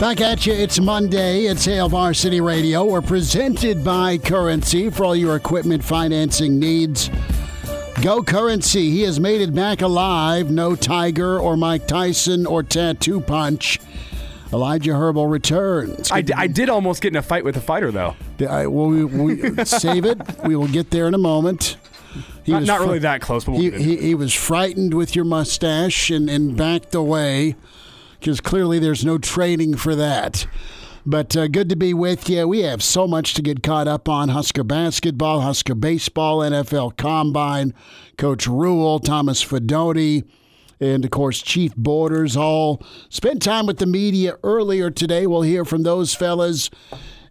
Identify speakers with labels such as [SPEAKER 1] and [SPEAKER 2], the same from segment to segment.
[SPEAKER 1] Back at you. It's Monday. It's Hail Varsity Radio. We're presented by Currency for all your equipment financing needs. Go Currency. He has made it back alive. No Tiger or Mike Tyson or Tattoo Punch. Elijah Herbal returns.
[SPEAKER 2] I, d- I did almost get in a fight with a fighter, though.
[SPEAKER 1] I, well, we, we save it. We will get there in a moment.
[SPEAKER 2] He not, not really that close, but we'll
[SPEAKER 1] he, he, he was frightened with your mustache and, and backed away because clearly there's no training for that. But uh, good to be with you. We have so much to get caught up on Husker basketball, Husker baseball, NFL combine, Coach Rhule, Thomas Fidone, and of course, Chief Borders all spent time with the media earlier today. We'll hear from those fellas.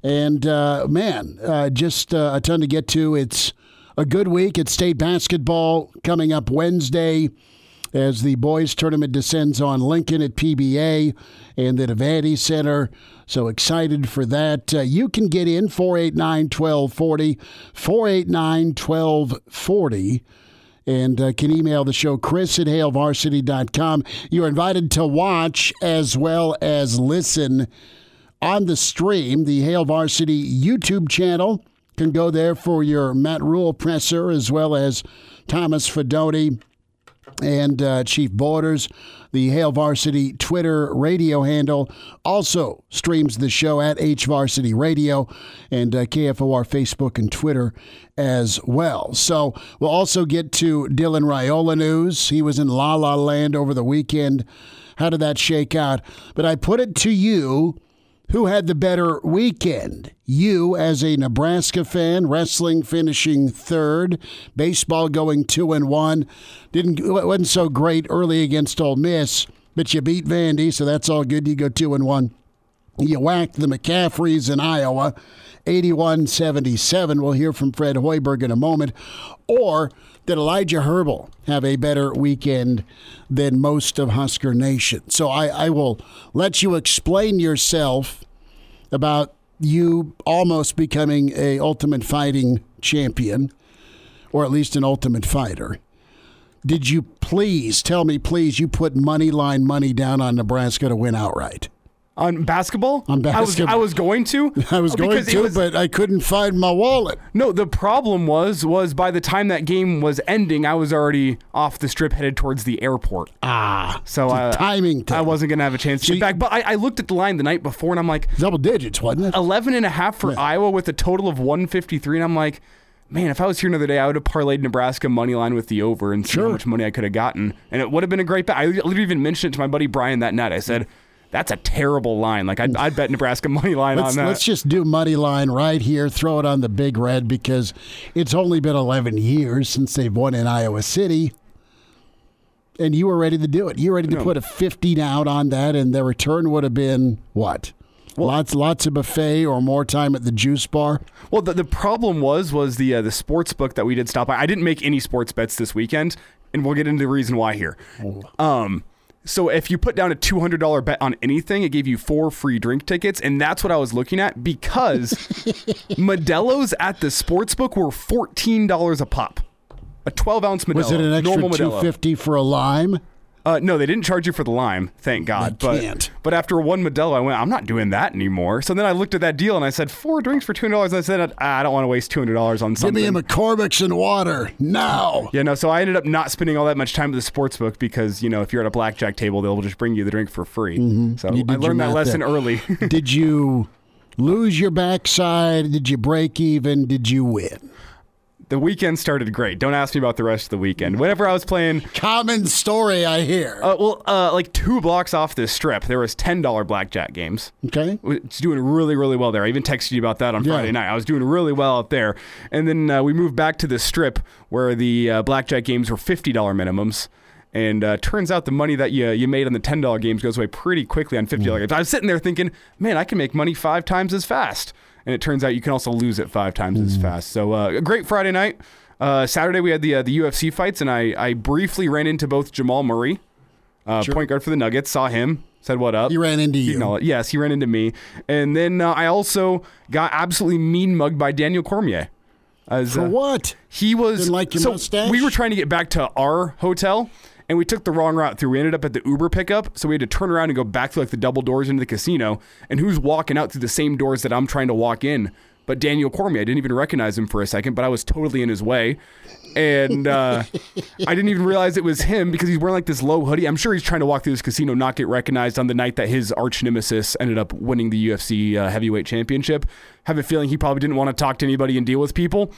[SPEAKER 1] And uh, man, uh, just uh, a ton to get to. It's a good week at state basketball coming up Wednesday as the boys tournament descends on Lincoln at PBA and the Devaney Center. So excited for that. Uh, you can get in 489 1240, 489 1240 and uh, can email the show chris at hailvarsity.com. You're invited to watch as well as listen on the stream, the Hail Varsity YouTube channel. Can go there for your Matt Rhule presser as well as Thomas Fidone and uh, Chief Borders. The Hail Varsity Twitter radio handle also streams the show at H Varsity Radio and uh, KFOR Facebook and Twitter as well. So we'll also get to Dylan Raiola news. He was in La La Land over the weekend. How did that shake out? But I put it to you who had the better weekend? You, as a Nebraska fan, wrestling finishing third, baseball going two and one. Didn't wasn't so great early against Ole Miss, but you beat Vandy, so that's all good. You go two and one. You whacked the McCafferys in Iowa, 81-77. We'll hear from Fred Hoiberg in a moment. Or did Elijah Herbal have a better weekend than most of Husker Nation? So I, I will let you explain yourself about you almost becoming a ultimate fighting champion, or at least an ultimate fighter. Did you please tell me, please, you put money line money down on Nebraska to win outright?
[SPEAKER 2] On basketball?
[SPEAKER 1] On basketball.
[SPEAKER 2] I was, I was going to.
[SPEAKER 1] I was going to, was, but I couldn't find my wallet.
[SPEAKER 2] No, the problem was was by the time that game was ending, I was already off the strip headed towards the airport.
[SPEAKER 1] Ah,
[SPEAKER 2] so uh,
[SPEAKER 1] timing.
[SPEAKER 2] I wasn't gonna have a chance to get back. But I, I, looked at the line the night before, and I'm like,
[SPEAKER 1] double digits, wasn't it?
[SPEAKER 2] 11 and a half for yeah. Iowa with a total of 153, and I'm like. Man, if I was here another day, I would have parlayed Nebraska money line with the over and see
[SPEAKER 1] sure.
[SPEAKER 2] how much money I could have gotten, and it would have been a great bet. I literally even mentioned it to my buddy Brian that night. I said, that's a terrible line. Like I'd, I'd bet Nebraska money line on that.
[SPEAKER 1] Let's just do money line right here. Throw it on the big red because it's only been 11 years since they've won in Iowa City. And you were ready to do it. You were ready to put a 50 out on that, and the return would have been what? Well, lots, lots of buffet or more time at the juice bar.
[SPEAKER 2] Well, the, the problem was was the uh, the sports book that we did stop by. I didn't make any sports bets this weekend, and we'll get into the reason why here. Oh. Um, so if you put down a $200 bet on anything, it gave you four free drink tickets. And that's what I was looking at because Modelo's at the sportsbook were $14 a pop. A 12 ounce Modelo.
[SPEAKER 1] Was it an extra 250 for a lime?
[SPEAKER 2] Uh, no, they didn't charge you for the lime, thank God.
[SPEAKER 1] They but can't.
[SPEAKER 2] but after one Modelo, I went, I'm not doing that anymore. So then I looked at that deal and I said, four drinks for two hundred dollars. And I said, I don't want to waste two hundred dollars on something.
[SPEAKER 1] Give me a McCormick's and water now.
[SPEAKER 2] Yeah, no. So I ended up not spending all that much time at the sports book because you know if you're at a blackjack table, they'll just bring you the drink for free.
[SPEAKER 1] Mm-hmm.
[SPEAKER 2] So I learned that lesson
[SPEAKER 1] there.
[SPEAKER 2] early.
[SPEAKER 1] Did you? Lose your backside? Did you break even? Did you win?
[SPEAKER 2] The weekend started great. Don't ask me about the rest of the weekend. Whenever I was playing,
[SPEAKER 1] Common story, I hear.
[SPEAKER 2] uh, well, uh, like two blocks off this strip, there was ten dollar blackjack games.
[SPEAKER 1] okay.
[SPEAKER 2] It's doing really, really well there. I even texted you about that on
[SPEAKER 1] Yeah.
[SPEAKER 2] Friday night. I was doing really well out there, and then uh, we moved back to the strip where the uh, blackjack games were fifty dollar minimums. And uh, turns out the money that you you made on the ten dollar games goes away pretty quickly on fifty dollar games. I was sitting there thinking, man, I can make money five times as fast. And it turns out you can also lose it five times as fast. So uh, a great Friday night. Uh, Saturday we had the uh, the UFC fights, and I I briefly ran into both Jamal Murray, uh, point guard for the Nuggets. Saw him, said what up.
[SPEAKER 1] He ran into
[SPEAKER 2] You
[SPEAKER 1] you.
[SPEAKER 2] know, yes, he ran into me, and then uh, I also got absolutely mean mugged by Daniel Cormier. As,
[SPEAKER 1] For
[SPEAKER 2] uh,
[SPEAKER 1] what?
[SPEAKER 2] He was
[SPEAKER 1] Didn't like your
[SPEAKER 2] so
[SPEAKER 1] mustache?
[SPEAKER 2] we were trying to get back to our hotel, and we took the wrong route through. We ended up at the Uber pickup, so we had to turn around and go back through like the double doors into the casino. And who's walking out through the same doors that I'm trying to walk in? But Daniel Cormier. I didn't even recognize him for a second, but I was totally in his way. And uh, I didn't even realize it was him because he's wearing like this low hoodie. I'm sure he's trying to walk through this casino, not get recognized on the night that his arch nemesis ended up winning the UFC uh, heavyweight championship. Have a feeling he probably didn't want to talk to anybody and deal with people.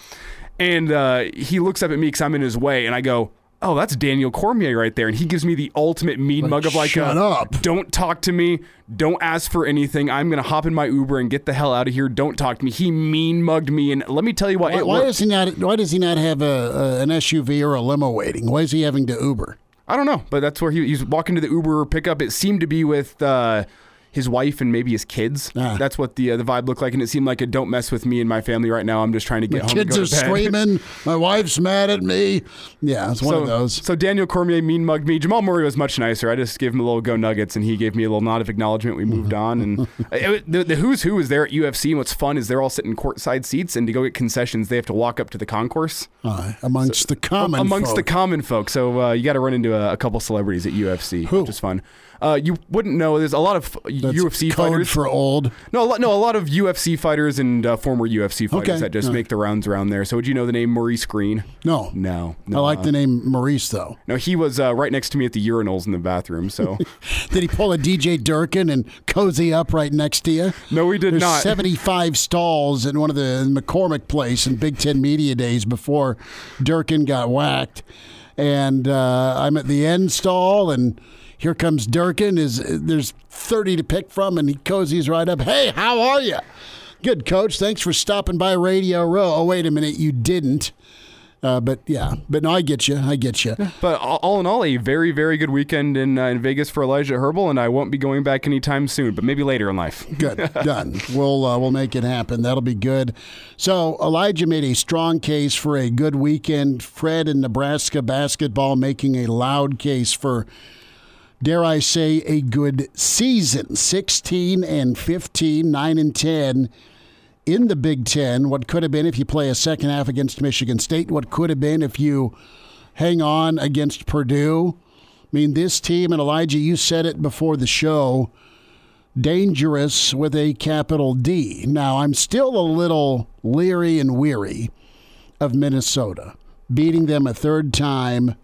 [SPEAKER 2] And uh, he looks up at me because I'm in his way, and I go, "Oh, that's Daniel Cormier right there." And he gives me the ultimate mean mug of like,
[SPEAKER 1] shut
[SPEAKER 2] uh,
[SPEAKER 1] up.
[SPEAKER 2] Don't talk to me. Don't ask for anything. I'm gonna hop in my Uber and get the hell out of here. Don't talk to me. He mean mugged me, and let me tell you what.
[SPEAKER 1] Why, why
[SPEAKER 2] worked.
[SPEAKER 1] does he not? Why does he not have a, a an SUV or a limo waiting? Why is he having to Uber?
[SPEAKER 2] I don't know, but that's where he, he's walking to the Uber pickup. It seemed to be with uh, his wife and maybe his kids.
[SPEAKER 1] Ah.
[SPEAKER 2] That's what the uh, the vibe looked like, and it seemed like a don't mess with me and my family right now. I'm just trying to get home. and
[SPEAKER 1] Kids are screaming. My wife's mad at me. Yeah, it's one
[SPEAKER 2] so,
[SPEAKER 1] of those.
[SPEAKER 2] So Daniel Cormier mean mugged me. Jamal Murray was much nicer. I just gave him a little go Nuggets, and he gave me a little nod of acknowledgement. We moved on, and it, the, the who's who is there at UFC. And what's fun is they're all sitting courtside seats, and to go get concessions, they have to walk up to the concourse
[SPEAKER 1] Uh, amongst the common
[SPEAKER 2] amongst the common folk. So uh, you got to run into a, a couple celebrities at UFC,
[SPEAKER 1] Who?
[SPEAKER 2] which is fun. Uh, you wouldn't know. There's a lot of
[SPEAKER 1] That's
[SPEAKER 2] UFC
[SPEAKER 1] code
[SPEAKER 2] fighters.
[SPEAKER 1] for old.
[SPEAKER 2] no, a lot, no, a lot of UFC fighters and uh, former UFC fighters
[SPEAKER 1] Okay.
[SPEAKER 2] that just
[SPEAKER 1] Uh.
[SPEAKER 2] make the rounds around there. So would you know the name Maurice Greene?
[SPEAKER 1] No,
[SPEAKER 2] No,
[SPEAKER 1] I like
[SPEAKER 2] uh,
[SPEAKER 1] the name Maurice though.
[SPEAKER 2] No, he was uh, right next to me at the urinals in the bathroom. So
[SPEAKER 1] Did he pull a DJ Durkin and cozy up right next to you?
[SPEAKER 2] no, we did
[SPEAKER 1] There's
[SPEAKER 2] not.
[SPEAKER 1] 75 stalls in one of the McCormick Place in Big Ten Media Days before Durkin got whacked. And uh, I'm at the end stall, and here comes Durkin. Is There's 30 to pick from, and he cozies right up. Hey, how are you? Good, coach. Thanks for stopping by Radio Row. Oh, wait a minute. You didn't. Uh, but yeah, but no, I get you. I get you.
[SPEAKER 2] But all all in all, a very, very good weekend in, uh, in Vegas for Elijah Herbal, and I won't be going back anytime soon, but maybe later in life.
[SPEAKER 1] Good, done. We'll uh, we'll make it happen. That'll be good. So Elijah made a strong case for a good weekend. Fred in Nebraska basketball making a loud case for, dare I say, a good season. Sixteen and 15, 9 and ten in the Big Ten. What could have been if you play a second half against Michigan State? What could have been if you hang on against Purdue? I mean, this team, and Elijah, you said it before the show dangerous with a capital D. Now, I'm still a little leery and weary of Minnesota beating them a third time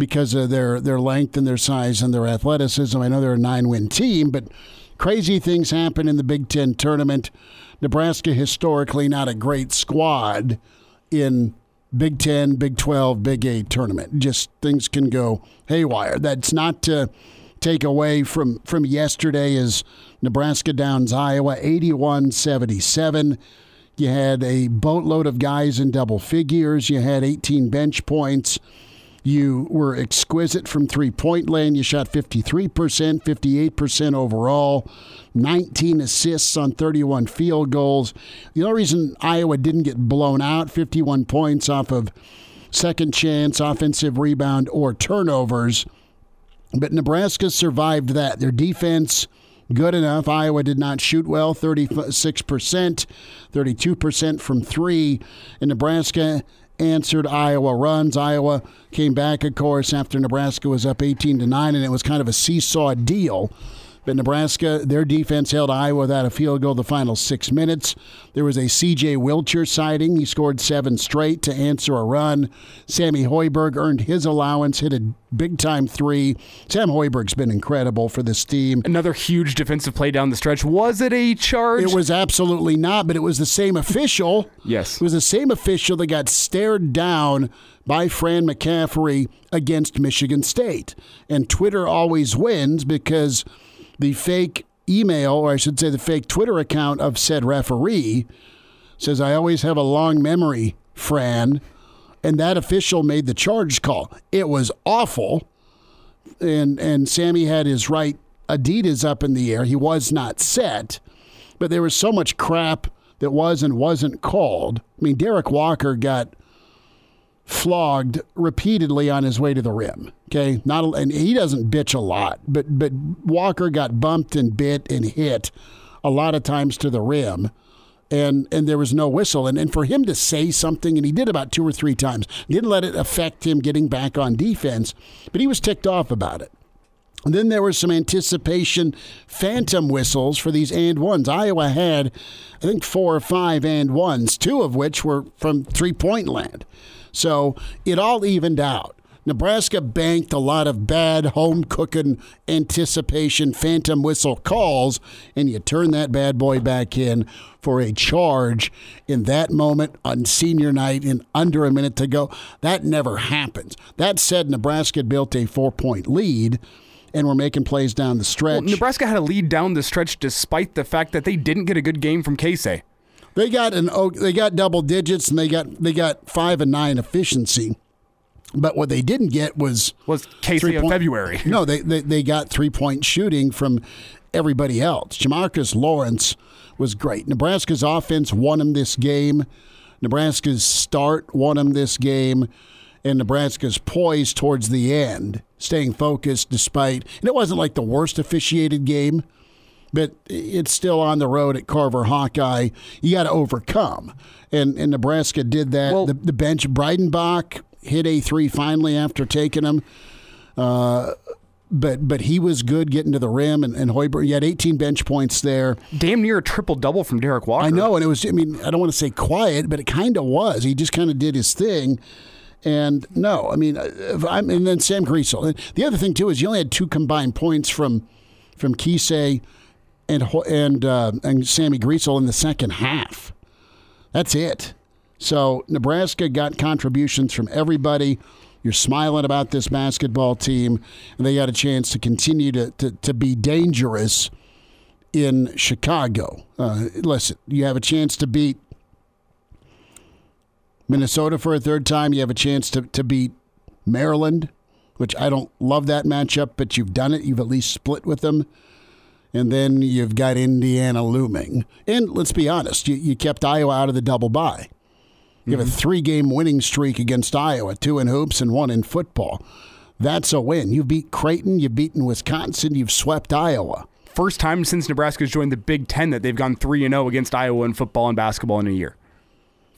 [SPEAKER 1] because of their, their length and their size and their athleticism. I know they're a nine win team, but crazy things happen in the Big Ten tournament. Nebraska, historically, not a great squad in Big Ten, Big 12, Big 8 tournament. Just things can go haywire. That's not to take away from, from yesterday as Nebraska downs Iowa 81 77. You had a boatload of guys in double figures. You had 18 bench points. You were exquisite from three point land. You shot 53%, 58% overall, 19 assists on 31 field goals. The only reason Iowa didn't get blown out, 51 points off of second chance, offensive rebound, or turnovers. But Nebraska survived that. Their defense, good enough. Iowa did not shoot well, 36%, 32% from three. And Nebraska answered Iowa runs. Iowa came back, of course, after Nebraska was up 18 to 9, and it was kind of a seesaw deal. But Nebraska, their defense held Iowa without a field goal the final six minutes. There was a C.J. Wilcher sighting. He scored seven straight to answer a run. Sammy Hoiberg earned his allowance, hit a big time three. Sam Hoiberg's been incredible for this team.
[SPEAKER 2] Another huge defensive play down the stretch. Was it a charge?
[SPEAKER 1] It was absolutely not, but it was the same official.
[SPEAKER 2] Yes.
[SPEAKER 1] It was the same official that got stared down by Fran McCaffery against Michigan State. And Twitter always wins because the fake email, or I should say the fake Twitter account of said referee, says, I always have a long memory, Fran. And that official made the charge call. It was awful. And and Sammy had his right Adidas up in the air. He was not set. But there was so much crap that was and wasn't called. I mean, Derrick Walker got flogged repeatedly on his way to the rim. Okay, not and he doesn't bitch a lot, but but Walker got bumped and bit and hit a lot of times to the rim. And, and there was no whistle. And, and for him to say something, and he did about two or three times, didn't let it affect him getting back on defense, but he was ticked off about it. And then there was some anticipation phantom whistles for these and ones. Iowa had, I think, four or five and ones, two of which were from three point land. So it all evened out. Nebraska banked a lot of bad home cooking anticipation phantom whistle calls, and you turn that bad boy back in for a charge in that moment on senior night in under a minute to go. That never happens. That said, Nebraska built a four point lead and we're making plays down the stretch.
[SPEAKER 2] Well, Nebraska had a lead down the stretch despite the fact that they didn't get a good game from Keisei.
[SPEAKER 1] They got an they got double digits and they got they got five and nine efficiency. But what they didn't get was
[SPEAKER 2] was Keisei of February.
[SPEAKER 1] No, they, they they got three point shooting from everybody else. Jamarques Lawrence was great. Nebraska's offense won him this game. Nebraska's start won him this game. And Nebraska's poised towards the end, staying focused despite, and it wasn't like the worst officiated game, but it's still on the road at Carver Hawkeye. You got to overcome. And, and Nebraska did that.
[SPEAKER 2] Well-
[SPEAKER 1] the, the bench, Breidenbach hit a three finally after taking him. Uh, but but he was good getting to the rim, and, and Hoiberg, he had 18 bench points there.
[SPEAKER 2] Damn near a triple double from Derrick Walker.
[SPEAKER 1] I know, and it was, I mean, I don't want to say quiet, but it kind of was. He just kind of did his thing. And no, I mean, if I'm, and then Sam Griesel. And the other thing, too, is you only had two combined points from from Keisei and, and, uh, and Sammy Griesel in the second half. That's it. So Nebraska got contributions from everybody. You're smiling about this basketball team, and they got a chance to continue to, to, to be dangerous in Chicago. Uh, listen, you have a chance to beat Minnesota for a third time. You have a chance to, to beat Maryland, which I don't love that matchup, but you've done it. You've at least split with them. And then you've got Indiana looming. And let's be honest, you, you kept Iowa out of the double bye. You have a mm-hmm. three game winning streak against Iowa, two in hoops and one in football. That's a win. You beat Creighton, you've beaten Wisconsin, you've swept Iowa.
[SPEAKER 2] First time since Nebraska's joined the Big Ten that they've gone 3 0 against Iowa in football and basketball in a year.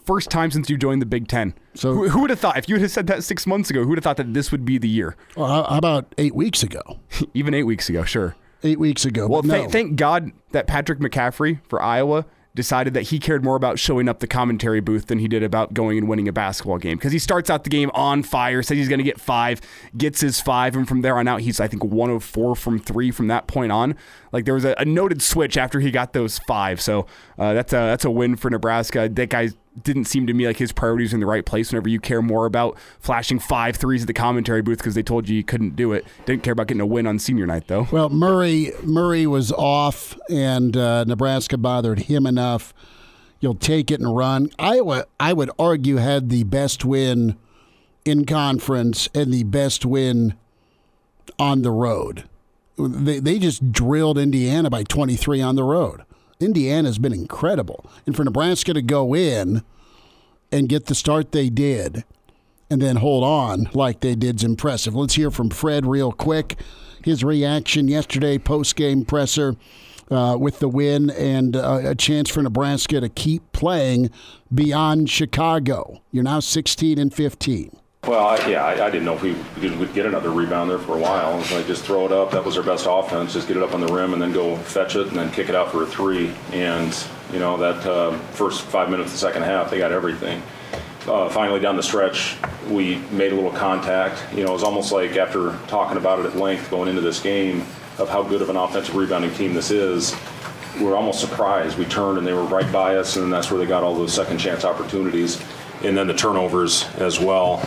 [SPEAKER 2] First time since you joined the Big Ten.
[SPEAKER 1] So-
[SPEAKER 2] who, who would have thought? If you had said that six months ago, who would have thought that this would be the year?
[SPEAKER 1] Well, how about eight weeks ago?
[SPEAKER 2] Even eight weeks ago, sure.
[SPEAKER 1] Eight weeks ago.
[SPEAKER 2] Well,
[SPEAKER 1] no.
[SPEAKER 2] thank, thank God that Patrick McCaffery for Iowa decided that he cared more about showing up the commentary booth than he did about going and winning a basketball game. Because he starts out the game on fire, says he's going to get five, gets his five, and from there on out, he's, I think, one of four from three from that point on. Like there was a, a noted switch after he got those five. So uh, that's, a, that's a win for Nebraska. That guy didn't seem to me like his priorities in the right place whenever you care more about flashing five threes at the commentary booth because they told you you couldn't do it. Didn't care about getting a win on senior night, though.
[SPEAKER 1] Well, Murray Murray was off, and uh, Nebraska bothered him enough. You'll take it and run. Iowa, I would argue, had the best win in conference and the best win on the road. They they just drilled Indiana by 23 on the road. Indiana's been incredible, and for Nebraska to go in and get the start they did and then hold on like they did is impressive. Let's hear from Fred real quick. His reaction yesterday, post game presser uh, with the win and uh, a chance for Nebraska to keep playing beyond Chicago. You're now 16 and 15.
[SPEAKER 3] Well, I, yeah, I, I, didn't know if we would get another rebound there for a while. I just throw it up. That was our best offense. Just get it up on the rim and then go fetch it and then kick it out for a three. And you know that uh, first five minutes of the second half, they got everything. Uh, finally, down the stretch, we made a little contact. You know, it was almost like after talking about it at length going into this game of how good of an offensive rebounding team this is. We were almost surprised. We turned and they were right by us, and that's where they got all those second chance opportunities and then the turnovers as well.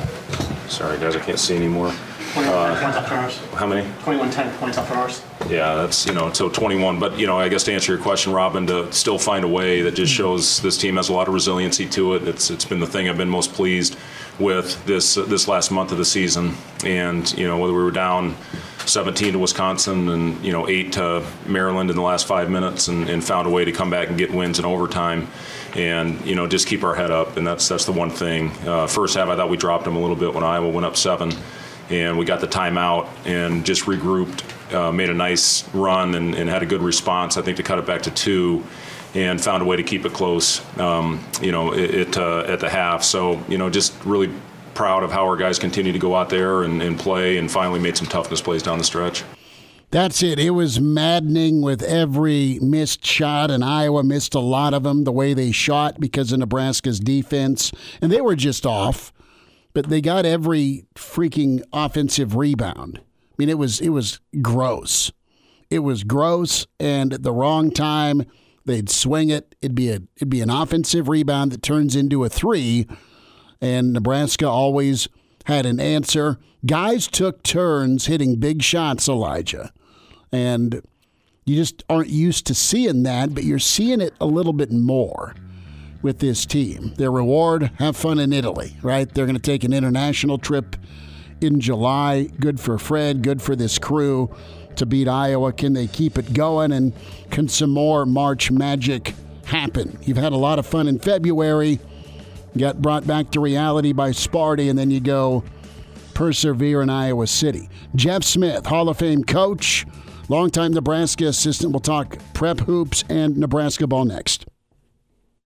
[SPEAKER 3] Sorry, guys, I can't see anymore.
[SPEAKER 4] 21 uh, points ours.
[SPEAKER 3] How many?
[SPEAKER 4] 21 10 points off ours.
[SPEAKER 3] Yeah, that's, you know, so 21. But, you know, I guess to answer your question, Robin, to still find a way that just shows this team has a lot of resiliency to it. It's It's been the thing I've been most pleased with this uh, this last month of the season. And, you know, whether we were down 17 to Wisconsin and, you know, 8 to Maryland in the last five minutes and, and found a way to come back and get wins in overtime and you know just keep our head up. And that's that's the one thing. Uh, first half, I thought we dropped them a little bit when Iowa went up seven, and we got the timeout and just regrouped, uh, made a nice run, and, and, had a good response. I think to cut it back to two. And found a way to keep it close, um, you know, it, it uh, at the half. So, you know, just really proud of how our guys continue to go out there and, and play, and finally made some toughness plays down the stretch.
[SPEAKER 1] That's it. It was maddening with every missed shot, and Iowa missed a lot of them the way they shot because of Nebraska's defense. And they were just off, but they got every freaking offensive rebound. I mean, it was it was gross. It was gross, and at the wrong time, they'd swing it. It'd be a it'd be an offensive rebound that turns into a three, and Nebraska always had an answer. Guys took turns hitting big shots, Elijah. And you just aren't used to seeing that, but you're seeing it a little bit more with this team. Their reward, have fun in Italy, right? They're going to take an international trip in July. Good for Fred, good for this crew to beat Iowa. Can they keep it going? And can some more March magic happen? You've had a lot of fun in February, got brought back to reality by Sparty, and then you go persevere in Iowa City. Jeff Smith, Hall of Fame coach, longtime Nebraska assistant. We'll talk prep hoops and Nebraska ball next.